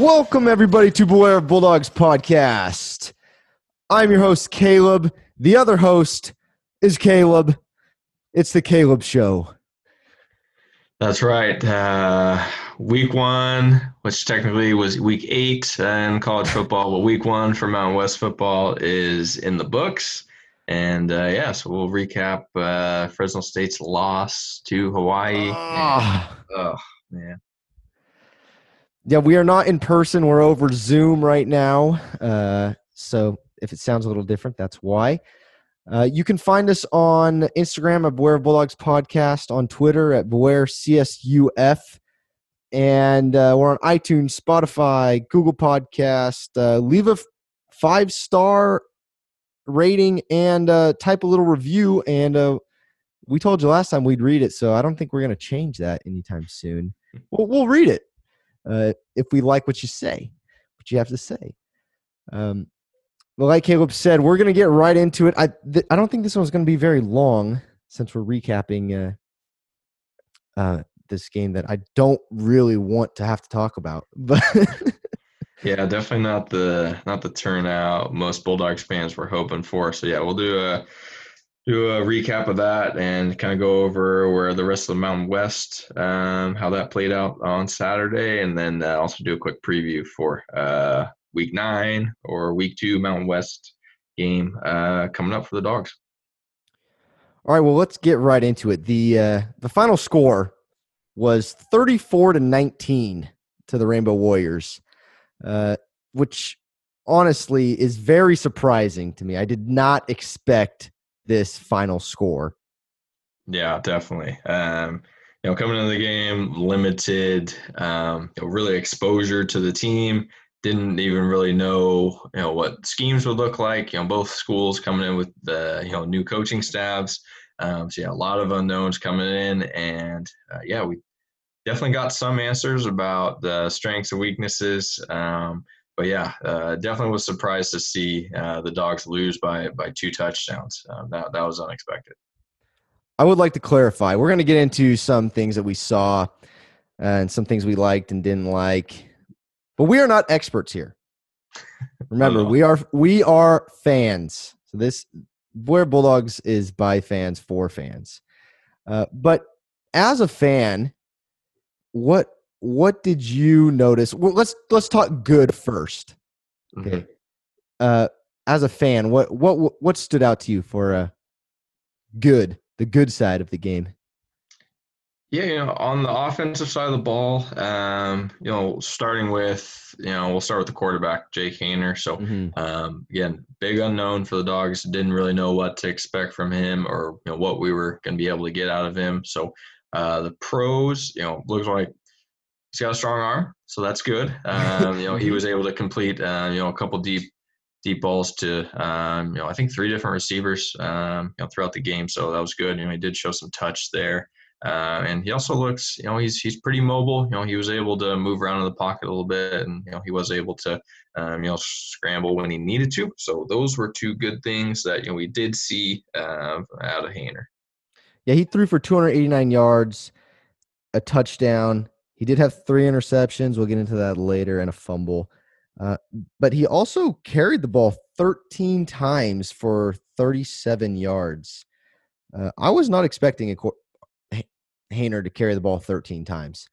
Welcome, everybody, to Beware of Bulldogs podcast. I'm your host, Caleb. The other host is Caleb. It's the Caleb Show. That's right. Uh, week one, which technically was week eight in college football, but week one for Mountain West football is in the books. And uh, yeah, so we'll recap uh, Fresno State's loss to Hawaii. Ah. And, oh, man. Yeah, we are not in person. We're over Zoom right now. Uh, so if it sounds a little different, that's why. Uh, you can find us on Instagram at Beware Bulldogs Podcast, on Twitter at Beware CSUF, and uh, we're on iTunes, Spotify, Google Podcast. Uh, leave a f- five star rating and uh, type a little review. And uh, we told you last time we'd read it, so I don't think we're going to change that anytime soon. We'll, we'll read it uh, if we like what you say, what you have to say. Um, well, like Caleb said, we're going to get right into it. I th- I don't think this one's going to be very long since we're recapping uh, uh, this game that I don't really want to have to talk about. But Yeah, definitely not the not the turnout most Bulldogs fans were hoping for. So yeah, we'll do a do a recap of that and kind of go over where the rest of the Mountain West, um, how that played out on Saturday, and then uh, also do a quick preview for uh, Week Nine or Week Two Mountain West game uh, coming up for the Dogs. all right, well, let's get right into it. the uh, The final score was thirty four to nineteen to the Rainbow Warriors, uh, which honestly is very surprising to me. I did not expect this final score. Yeah, definitely. Um, you know, coming into the game, limited, um, you know, really exposure to the team. Didn't even really know, you know, what schemes would look like. You know, both schools coming in with the, you know, new coaching staffs. Um, so yeah, a lot of unknowns coming in, and uh, yeah, we definitely got some answers about the strengths and weaknesses. Um, but yeah, uh, definitely was surprised to see uh, the dogs lose by by two touchdowns. Uh, that that was unexpected. I would like to clarify. We're going to get into some things that we saw and some things we liked and didn't like, but we are not experts here. Remember, we are we are fans. So this Blair Bulldogs is by fans for fans. Uh, but as a fan, what what did you notice? Well, let's let's talk good first. Okay. Mhm. Uh, as a fan, what what what stood out to you for uh, good, the good side of the game? Yeah, you know, on the offensive side of the ball, um, you know, starting with, you know, we'll start with the quarterback, Jake Haener. So, Mhm. um, again, big unknown for the dogs. Didn't really know what to expect from him or you know what we were going to be able to get out of him. So, uh, the pros, you know, looks like he's got a strong arm, so that's good. Um, you know, he was able to complete, uh, you know, a couple deep, deep balls to, um, you know, I think three different receivers, um, you know, throughout the game. So that was good. You know, he did show some touch there. Uh, and he also looks, you know, he's he's pretty mobile. You know, he was able to move around in the pocket a little bit, and you know, he was able to, um, you know, scramble when he needed to. So those were two good things that you know we did see uh, out of Haener. Yeah, he threw for 289 yards, a touchdown. He did have three interceptions. We'll get into that later, and a fumble. Uh, but he also carried the ball 13 times for 37 yards. Uh, I was not expecting a Haener to carry the ball 13 times.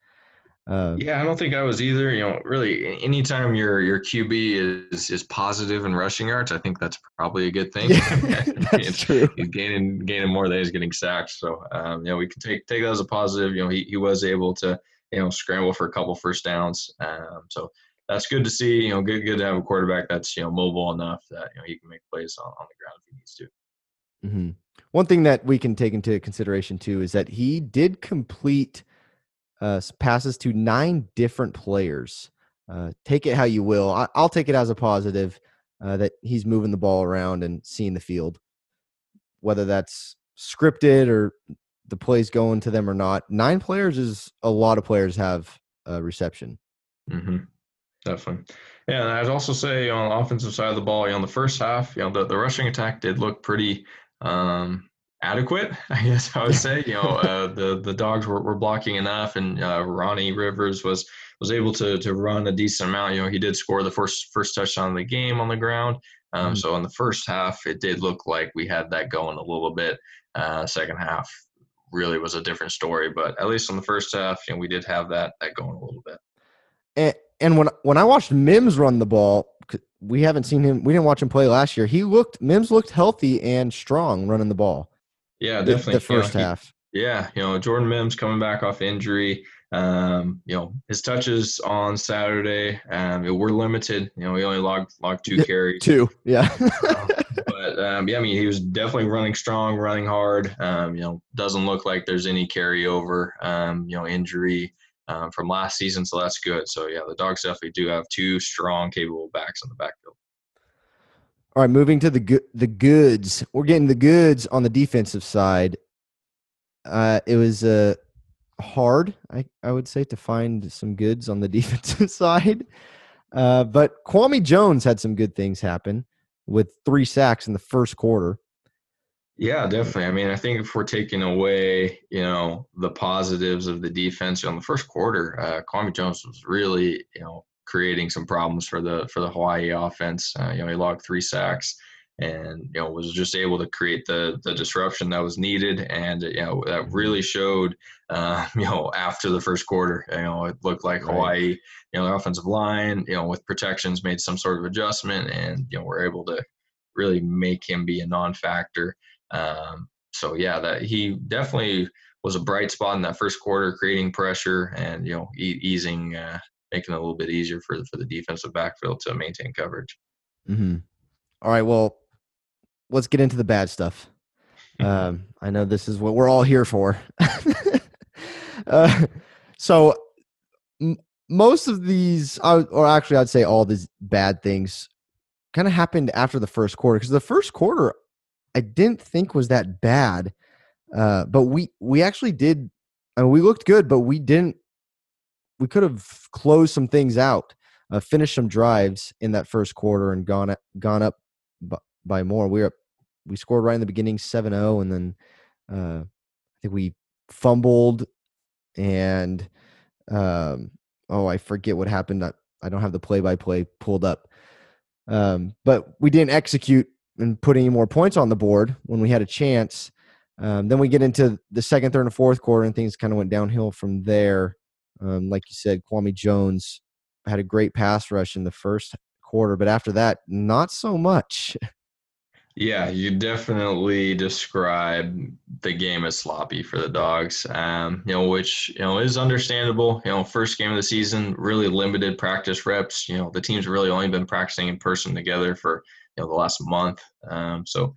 Uh, Yeah, I don't think I was either. You know, really, anytime your your QB is is positive in rushing yards, I think that's probably a good thing. Yeah, that's true. He's gaining gaining more than he's getting sacked. So, um, you know, we can take take that as a positive. You know, he, he was able to you know scramble for a couple first downs. Um, so that's good to see. You know, good good to have a quarterback that's you know mobile enough that you know he can make plays on, on the ground if he needs to. Mhm. One thing that we can take into consideration too is that he did complete uh, passes to nine different players. Uh, take it how you will. I, I'll take it as a positive uh, that he's moving the ball around and seeing the field, whether that's scripted or the plays going to them or not. Nine players is a lot of players have uh, reception. Mm-hmm. Definitely. Yeah, and I'd also say on the offensive side of the ball, you know, the first half, you know, the, the rushing attack did look pretty um, adequate, I guess I would say. You know, uh, the the dogs were, were blocking enough, and uh, Ronnie Rivers was was able to to run a decent amount. You know, he did score the first first touchdown of the game on the ground. Um, mm-hmm. So in the first half, it did look like we had that going a little bit. Uh, second half really was a different story, but at least on the first half, you know, we did have that that going a little bit. And, and when when I watched Mims run the ball, we haven't seen him. We didn't watch him play last year. He looked Mims looked healthy and strong running the ball. Yeah, definitely. The, the first you know, half. He, yeah, you know Jordan Mims coming back off injury. Um, you know his touches on Saturday um, were limited. You know he only logged logged two carries. Two, yeah. um, um, yeah, I mean he was definitely running strong, running hard. Um, you know doesn't look like there's any carryover. Um, you know injury um, from last season, so that's good. So yeah, the Dogs definitely do have two strong, capable backs in the backfield. All right, moving to the good, the goods. We're getting the goods on the defensive side. Uh, it was uh, hard, I, I would say, to find some goods on the defensive side. Uh, but Kwami Jones had some good things happen with three sacks in the first quarter. Yeah, definitely. I mean, I think if we're taking away, you know, the positives of the defense on the first quarter, uh, Kwami Jones was really, you know, creating some problems for the for the Hawaii offense. Uh, you know, he logged three sacks, and you know was just able to create the the disruption that was needed, and you know that really showed. Uh, you know, after the first quarter, you know, it looked like Hawaii, you know, the offensive line, you know, with protections made some sort of adjustment, and you know, we're able to really make him be a non-factor. Um, so yeah, that he definitely was a bright spot in that first quarter, creating pressure and you know e- easing, uh, making it a little bit easier for for the defensive backfield to maintain coverage. Mm-hmm. All right, well, let's get into the bad stuff. Um, I know this is what we're all here for. uh, so m- most of these, or actually, I'd say all these bad things, kind of happened after the first quarter because the first quarter I didn't think was that bad. Uh, but we we actually did. I mean, we looked good, but we didn't. We could have closed some things out, uh, finished some drives in that first quarter, and gone gone up by more. We were we scored right in the beginning, 7-0, and then uh, I think we fumbled, and um, oh, I forget what happened. I, I don't have the play by play pulled up, um, but we didn't execute and put any more points on the board when we had a chance. Um, then we get into the second, third, and fourth quarter, and things kind of went downhill from there. Um, like you said, Kwami Jones had a great pass rush in the first quarter, but after that, not so much. Yeah, you definitely describe the game as sloppy for the dogs. Um, you know, which you know is understandable. You know, first game of the season, really limited practice reps. You know, the team's really only been practicing in person together for you know the last month. Um, so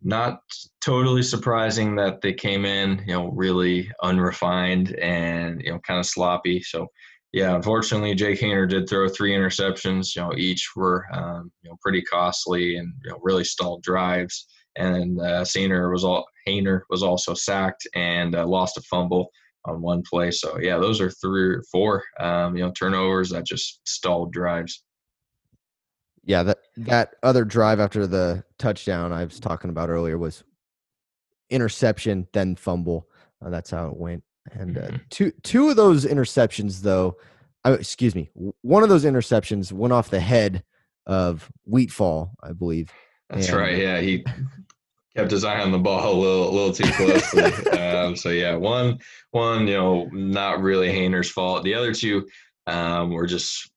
not totally surprising that they came in, you know, really unrefined and you know kind of sloppy. So yeah, unfortunately, Jake Haener did throw three interceptions. You know, each were um, you know pretty costly and you know really stalled drives. And uh, Haener was all Haener was also sacked and uh, lost a fumble on one play. So yeah, those are three or four um, you know turnovers that just stalled drives yeah, that that other drive after the touchdown I was talking about earlier was interception then fumble. Uh, that's how it went. And uh, mm-hmm. two two of those interceptions though, uh, excuse me, one of those interceptions went off the head of Wheatfall, I believe. That's and, right. Yeah, he kept his eye on the ball a little, a little too closely. um, so yeah, one, one, you know, not really Haener's fault. The other two um, were just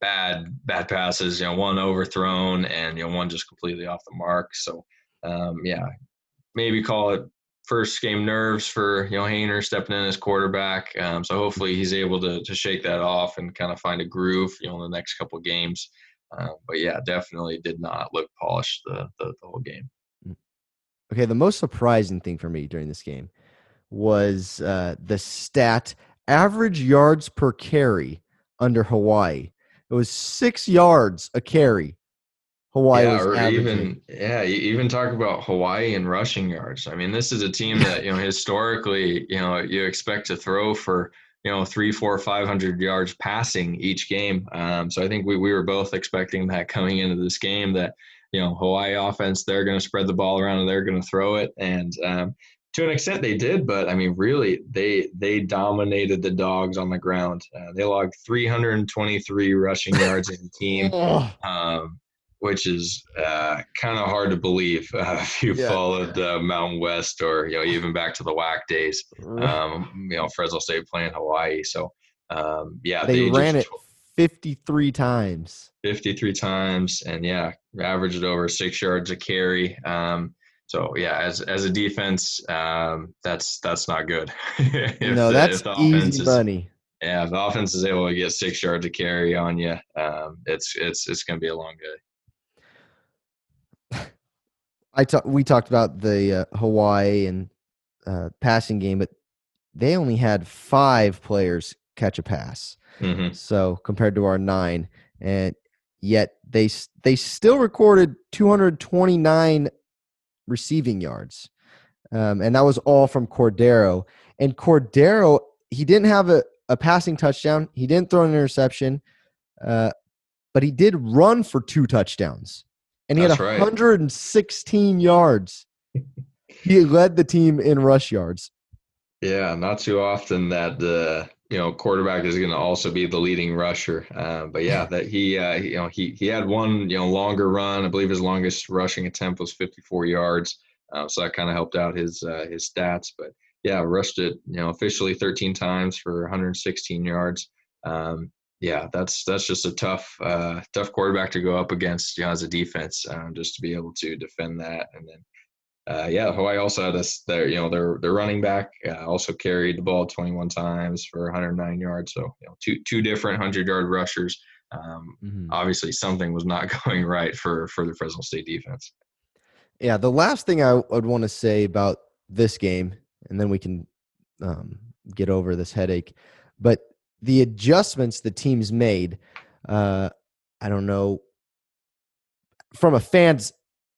bad bad passes. You know, one overthrown and you know one just completely off the mark. So um, yeah, maybe call it first game nerves for you know Haener stepping in as quarterback. Um, so hopefully he's able to to shake that off and kind of find a groove you know in the next couple games. Uh, but yeah, definitely did not look polished the, the, the whole game. Mm. Okay, the most surprising thing for me during this game was uh, the stat average yards per carry under Hawaii. It was six yards a carry. Hawaii yeah, or averaging. even yeah, you even talk about Hawaii and rushing yards. I mean, this is a team that you know historically, you know, you expect to throw for you know three, four, five hundred yards passing each game. Um, so I think we we were both expecting that coming into this game that you know Hawaii offense they're going to spread the ball around and they're going to throw it and um, to an extent they did, but I mean, really, they they dominated the dogs on the ground. Uh, they logged 323 rushing yards in the team, um, which is uh, kind of hard to believe uh, if you Yeah. followed uh, Mountain West or you know even back to the WAC days. Um, you know, Fresno State playing Hawaii, so um, yeah, they, ran just it 53 times. 53 times and yeah averaged over six yards a carry um so yeah as as a defense um that's that's not good no, the- that's the easy money. yeah if the offense is able to get six yards a carry on you um it's it's it's gonna be a long day I ta- we talked about the uh, Hawaii and uh, passing game, but they only had five players catch a pass. hmm So compared to our nine, and yet they they still recorded 229 receiving yards, um, and that was all from Cordeiro. And Cordeiro, he didn't have a, a passing touchdown. He didn't throw an interception, uh, but he did run for two touchdowns, and he That's had right. 116 yards. he led the team in rush yards. yeah not too often that the you know quarterback is going to also be the leading rusher uh, but yeah that he uh, you know he he had one you know longer run i believe his longest rushing attempt was 54 yards uh, so that kind of helped out his uh, his stats but yeah rushed it you know officially 13 times for 116 yards um, yeah that's that's just a tough uh, tough quarterback to go up against you know as a defense um, just to be able to defend that and then uh, yeah, Hawaii also had us their you know their their running back uh, also carried the ball 21 times for 109 yards. So you know two two different hundred yard rushers. Um, obviously, something was not going right for for the Fresno State defense. Yeah, the last thing I would want to say about this game, and then we can um, get over this headache, but the adjustments the teams made, uh, I don't know, from a fan's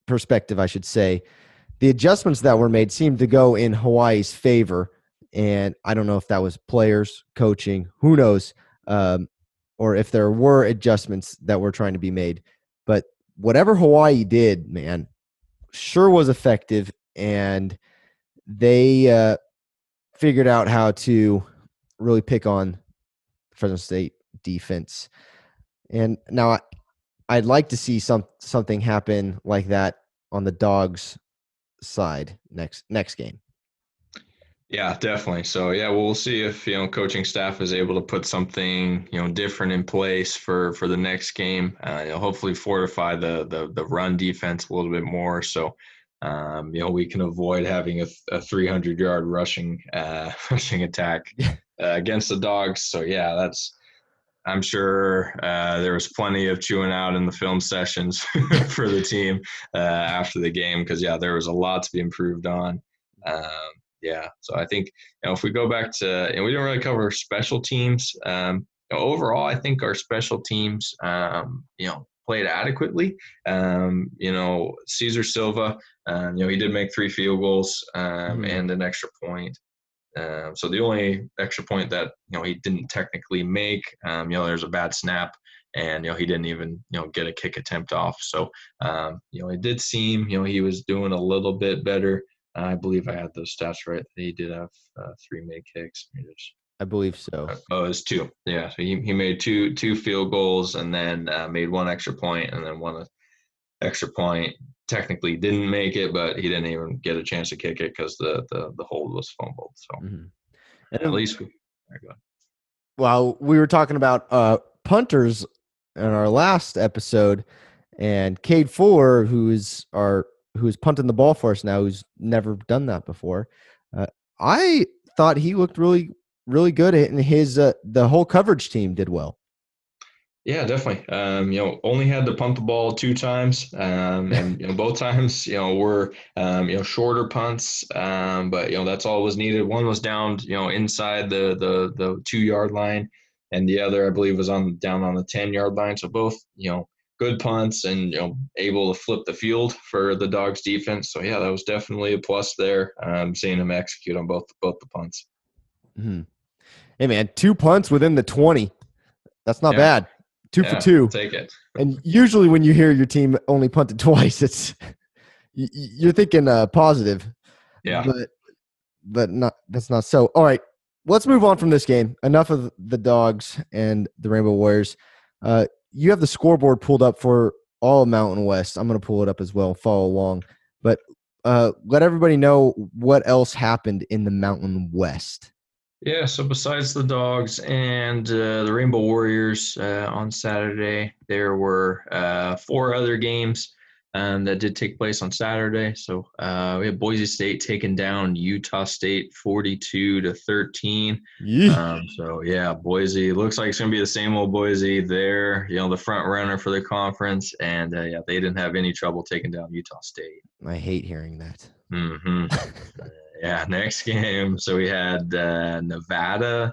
perspective, I should say, the adjustments that were made seemed to go in Hawaii's favor. And I don't know if that was players, coaching, who knows, um, or if there were adjustments that were trying to be made. But whatever Hawaii did, man, sure was effective and they uh, figured out how to really pick on Fresno State defense. And now I, I'd like to see some something happen like that on the dogs side next next game. Yeah, definitely. So yeah, we'll see if you know coaching staff is able to put something you know different in place for for the next game. Uh, you know, hopefully fortify the the the run defense a little bit more. So um, you know we can avoid having a, a 300 yard rushing uh, rushing attack uh, against the dogs. So yeah, that's. I'm sure uh, there was plenty of chewing out in the film sessions for the team uh, after the game because yeah, there was a lot to be improved on. Um, yeah, so I think you know if we go back to and we didn't really cover special teams. Um, you know, overall, I think our special teams, um, you know, played adequately. Um, you know, Cesar Silva, um, you know, he did make three field goals um, Mhm. and an extra point. Um, so the only extra point that you know he didn't technically make, um, you know, there's a bad snap, and you know he didn't even you know get a kick attempt off. So um, you know it did seem you know he was doing a little bit better. I believe I had those stats right. He did have uh, three made kicks. Just- I believe so. Oh, it was two. Yeah, so he, he made two two field goals and then uh, made one extra point and then one extra point. Technically didn't make it, but he didn't even get a chance to kick it because the, the the hold was fumbled. So Mhm. at least we. there you go. Well, we were talking about uh, punters in our last episode, and Cade Fuller, who is our who is punting the ball for us now, who's never done that before. Uh, I thought he looked really, really good, and his uh, the whole coverage team did well. Yeah, definitely. Um, you know, only had to punt the ball two times, um, and you know, both times, you know, were um, you know shorter punts, um, but you know that's all was needed. One was down, you know, inside the the the two yard line, and the other, I believe, was on down on the ten yard line. So both, you know, good punts, and you know, able to flip the field for the Dogs defense. So yeah, that was definitely a plus there. Um, seeing him execute on both both the punts. Mhm. Hey man, two punts within the twenty. That's not Yeah. bad. Two Yeah, for two. Take it. And usually, when you hear your team only punted twice, it's you're thinking uh, positive. Yeah. But but not that's not so. All right, let's move on from this game. Enough of the dogs and the Rainbow Warriors. Uh, you have the scoreboard pulled up for all Mountain West. I'm going to pull it up as well. Follow along, but uh, let everybody know what else happened in the Mountain West. Yeah, so besides the dogs and uh, the Rainbow Warriors uh, on Saturday, there were uh, four other games um, that did take place on Saturday. So uh, we had Boise State taking down Utah State 42 to 13. Um, so yeah, Boise looks like it's gonna be the same old Boise. There, you know, the front runner for the conference, and uh, yeah, they didn't have any trouble taking down Utah State. I hate hearing that. Mm-hmm. yeah, next game. So we had uh, Nevada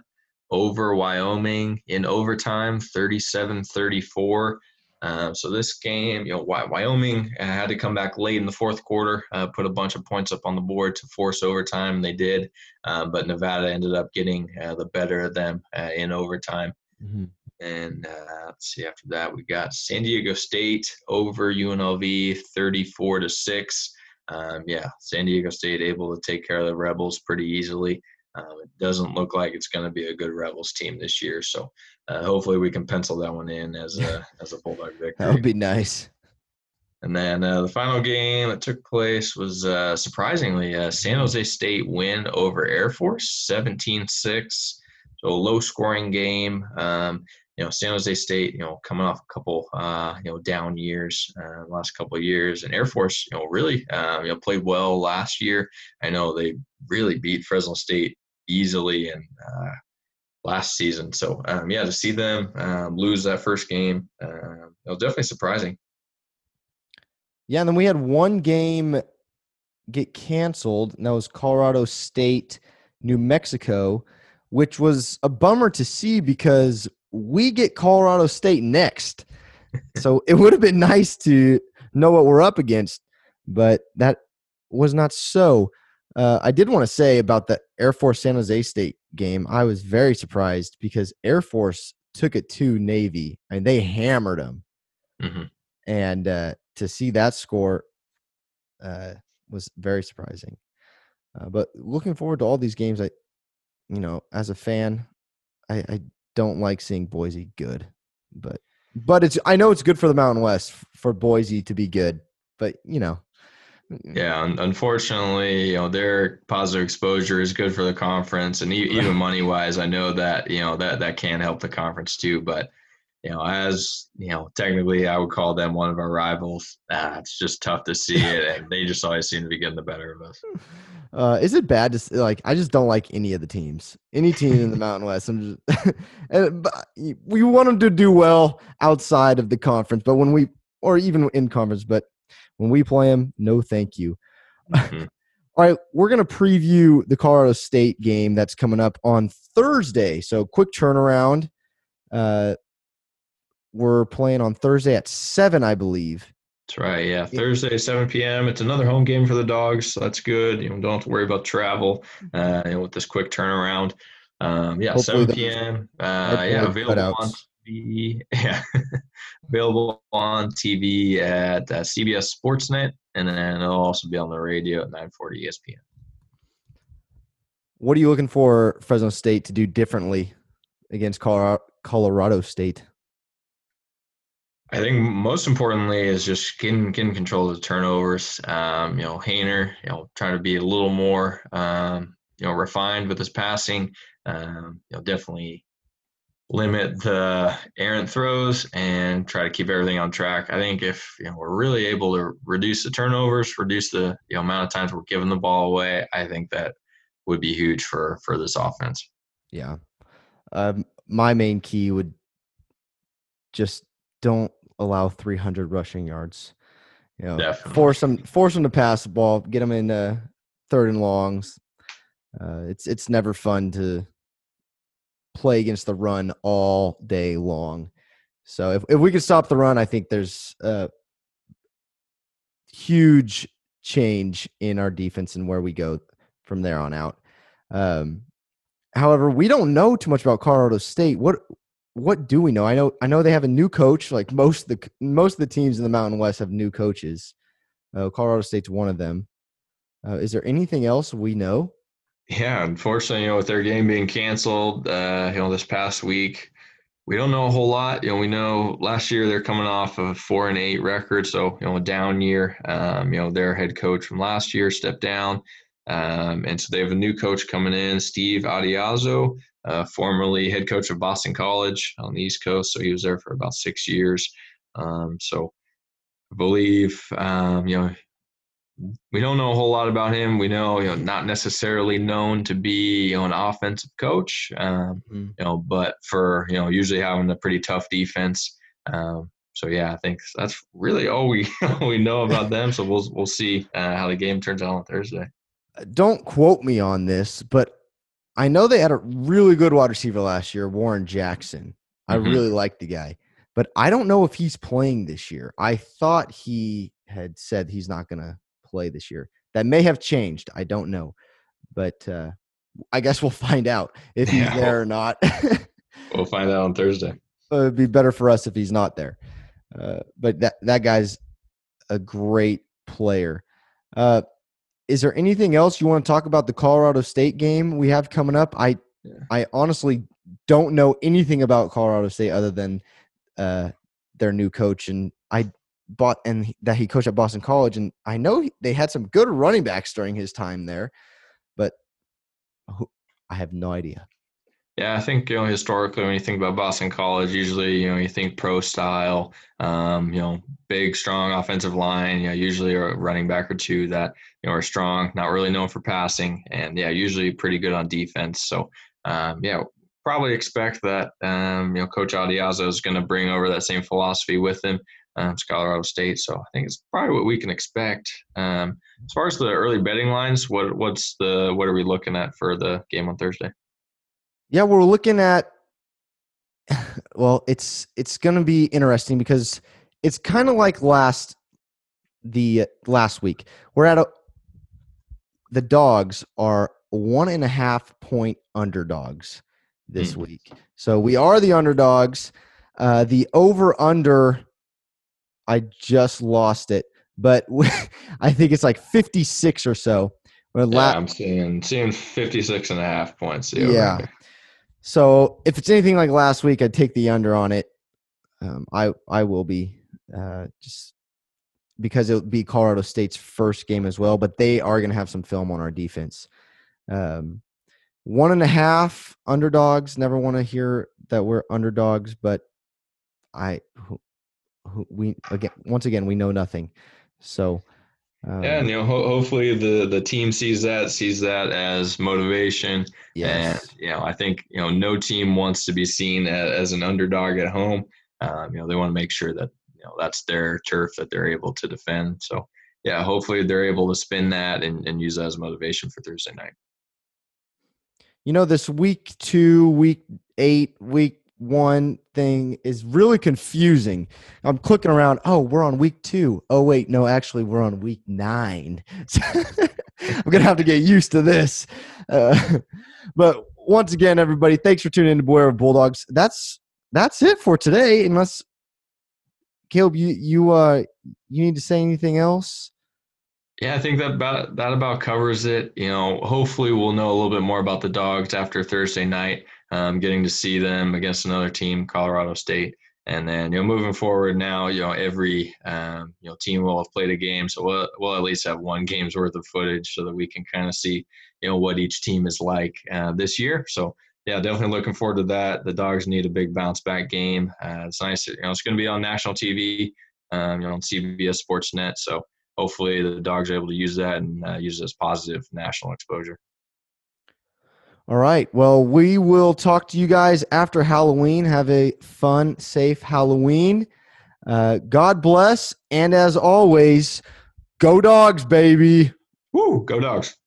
over Wyoming in overtime, 37 34. Uh, so this game, you know, Wyoming had to come back late in the fourth quarter, uh, put a bunch of points up on the board to force overtime. They did, uh, but Nevada ended up getting uh, the better of them uh, in overtime. Mm-hmm. And uh, let's see, after that we got San Diego State over UNLV, 34 to six. Um, yeah, San Diego State able to take care of the Rebels pretty easily. Um, it doesn't look like it's going to be a good Rebels team this year. So uh, hopefully we can pencil that one in as a as a Bulldog victory. that would be nice. And then uh, the final game that took place was uh, surprisingly uh, San Jose State win over Air Force 17-6. So a low scoring game. Um, you know, San Jose State, you know, coming off a couple, uh, you know, down years, uh, last couple of years, and Air Force, you know, really, uh, you know, played well last year. I know they really beat Fresno State easily and uh, last season. So um, yeah, to see them um, lose that first game, uh, it was definitely surprising. Yeah, and then we had one game get canceled, and that was Colorado State, New Mexico, which was a bummer to see because we get Colorado State next. so it would have been nice to know what we're up against, but that was not so. Uh, I did want to say about the Air Force San Jose State game. I was very surprised because Air Force took it to Navy and they hammered them. Mm-hmm. And uh, to see that score uh, was very surprising. Uh, but looking forward to all these games, I, you know, as a fan, I, I don't like seeing Boise good, but but it's I know it's good for the Mountain West for Boise to be good, but you know yeah, unfortunately, you know their positive exposure is good for the conference, and even money wise, I know that you know that that can help the conference too. But you know, as you know, technically, I would call them one of our rivals. Ah, it's just tough to see it, and they just always seem to be getting the better of us. Uh, is it bad to like? I just don't like any of the teams. Any team in the Mountain West. I'm just, and, we want them to do well outside of the conference, but when we, or even in conference, but when we play them, no thank you. Mm-hmm. All right, we're going to preview the Colorado State game that's coming up on Thursday. So, quick turnaround. Uh, we're playing on Thursday at 7, I believe. That's right. Yeah. Thursday, 7 p.m. It's another home game for the dogs. So that's good. You know, don't have to worry about travel uh, you know, with this quick turnaround. Um, yeah, Hopefully 7 p.m. Uh, yeah, available on TV. Yeah, available on TV at uh, CBS Sportsnet, and then it'll also be on the radio at 9:40 ESPN. What are you looking for Fresno State to do differently against Colorado, Colorado State? I think most importantly is just getting getting control of the turnovers. Um, you know, Haener, you know, trying to be a little more um, you know refined with his passing. Um, you know, definitely limit the errant throws and try to keep everything on track. I think if you know we're really able to reduce the turnovers, reduce the you know, amount of times we're giving the ball away, I think that would be huge for for this offense. Yeah, um, my main key would just don't allow 300 rushing yards. You know, Definitely. force them force them to pass the ball, get them in uh, third and longs. Uh, it's it's never fun to play against the run all day long. So if, if we can stop the run, I think there's a huge change in our defense and where we go from there on out. Um, however, we don't know too much about Colorado State. What what do we know? I know I know they have a new coach. Like most of the most of the teams in the Mountain West have new coaches. Uh, Colorado State's one of them. Uh, is there anything else we know? Yeah, unfortunately, you know, with their game being canceled, uh, you know, this past week, we don't know a whole lot. You know, we know last year they're coming off of a four and eight record, so you know, a down year. Um, you know, their head coach from last year stepped down, um, and so they have a new coach coming in, Steve Addazio, uh, formerly head coach of Boston College on the East Coast. So he was there for about six years. Um, so I believe, um, you know, we don't know a whole lot about him. We know, you know, not necessarily known to be you know, an offensive coach, um, mm. you know, but for you know, usually having a pretty tough defense. Um, so yeah, I think that's really all we we know about them. So we'll we'll see uh, how the game turns out on Thursday. Don't quote me on this, but I know they had a really good wide receiver last year, Warren Jackson. I mm-hmm. really like the guy, but I don't know if he's playing this year. I thought he had said he's not going to play this year. That may have changed. I don't know, but uh, I guess we'll find out if he's yeah, there or not. we'll find out on Thursday. it'd be better for us if he's not there. Uh, but that that guy's a great player. Uh, is there anything else you want to talk about the Colorado State game we have coming up? I yeah. I honestly don't know anything about Colorado State other than uh, their new coach, and I bought and that he coached at Boston College, and I know they had some good running backs during his time there, but I have no idea. Yeah, I think you know historically when you think about Boston College, usually you know you think pro style, um, you know, big, strong offensive line. You know, usually a running back or two that you know are strong, not really known for passing, and yeah, usually pretty good on defense. So um, yeah, probably expect that um, you know Coach Addazio is going to bring over that same philosophy with him um, it's Colorado State. So I think it's probably what we can expect. Um, as far as the early betting lines, what what's the what are we looking at for the game on Thursday? Yeah, we're looking at. Well, it's it's going to be interesting because it's kind of like last the last week. We're at a the dogs are one and a half point underdogs this mm. week. So we are the underdogs. Uh, the over under I just lost it, but I think it's like 56 or so. yeah, la- I'm seeing seeing 56 and a half points. Yeah. So if it's anything like last week, I'd take the under on it. Um, I I will be uh, just because it'll be Colorado State's first game as well, but they are going to have some film on our defense. Um, one and a half underdogs. Never want to hear that we're underdogs, but I who we again once again we know nothing. So um, yeah, and you know, ho- hopefully the the team sees that sees that as motivation. Yes. And you know, I think you know no team wants to be seen as, as an underdog at home. Um, you know, they want to make sure that you know that's their turf that they're able to defend. So yeah, hopefully they're able to spin that and, and use that as motivation for Thursday night. You know, this week two, week eight, week one thing is really confusing. I'm clicking around. Oh, we're on week two. Oh, wait, no, actually, we're on week nine. I'm gonna have to get used to this. Uh, but once again, everybody, thanks for tuning in to Beware of Bulldogs. That's that's it for today. Unless Caleb, you you uh you need to say anything else. Yeah, I think that about that about covers it. You know, hopefully we'll know a little bit more about the dogs after Thursday night um, getting to see them against another team, Colorado State. And then, you know, moving forward now, you know, every um, you know team will have played a game, so we'll, we'll at least have one game's worth of footage so that we can kind of see, you know, what each team is like uh, this year. So yeah, definitely looking forward to that. The dogs need a big bounce back game. Uh, it's nice, you know, it's going to be on national TV, um, you know, on CBS Sportsnet. So hopefully the dogs are able to use that and uh, use it as positive national exposure. All right. Well, we will talk to you guys after Halloween. Have a fun, safe Halloween. Uh, God bless. And as always, go dogs, baby. Woo, go dogs.